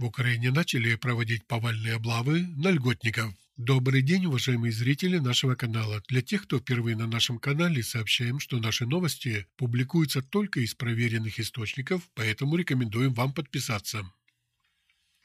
В Украине начали проводить повальные облавы на льготников. Добрый день, уважаемые зрители нашего канала. Для тех, кто впервые на нашем канале, сообщаем, что наши новости публикуются только из проверенных источников, поэтому рекомендуем вам подписаться.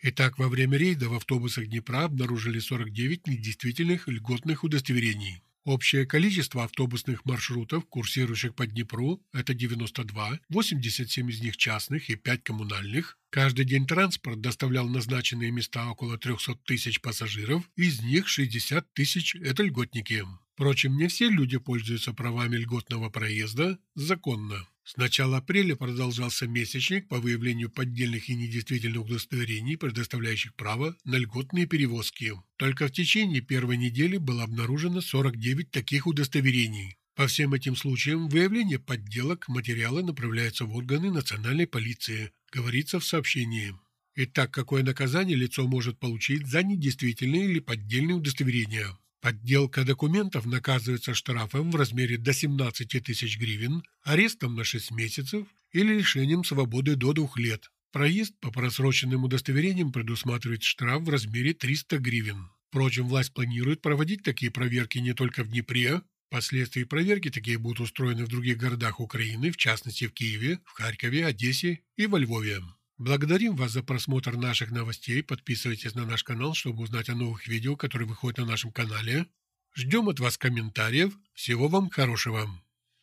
Итак, во время рейда в автобусах Днепра обнаружили 49 недействительных льготных удостоверений. Общее количество автобусных маршрутов, курсирующих по Днепру, это 92, 87 из них частных и 5 коммунальных. Каждый день транспорт доставлял назначенные места около 300 тысяч пассажиров, из них 60 тысяч – это льготники. Впрочем, не все люди пользуются правами льготного проезда законно. С начала апреля продолжался месячник по выявлению поддельных и недействительных удостоверений, предоставляющих право на льготные перевозки. Только в течение первой недели было обнаружено 49 таких удостоверений. По всем этим случаям выявление подделок материала направляется в органы национальной полиции, говорится в сообщении. Итак, какое наказание лицо может получить за недействительные или поддельные удостоверения? Подделка документов наказывается штрафом в размере до 17 тысяч гривен, арестом на 6 месяцев или лишением свободы до 2 лет. Проезд по просроченным удостоверениям предусматривает штраф в размере 300 гривен. Впрочем, власть планирует проводить такие проверки не только в Днепре. Впоследствии проверки такие будут устроены в других городах Украины, в частности в Киеве, в Харькове, Одессе и во Львове. Благодарим вас за просмотр наших новостей. Подписывайтесь на наш канал, чтобы узнать о новых видео, которые выходят на нашем канале. Ждем от вас комментариев. Всего вам хорошего.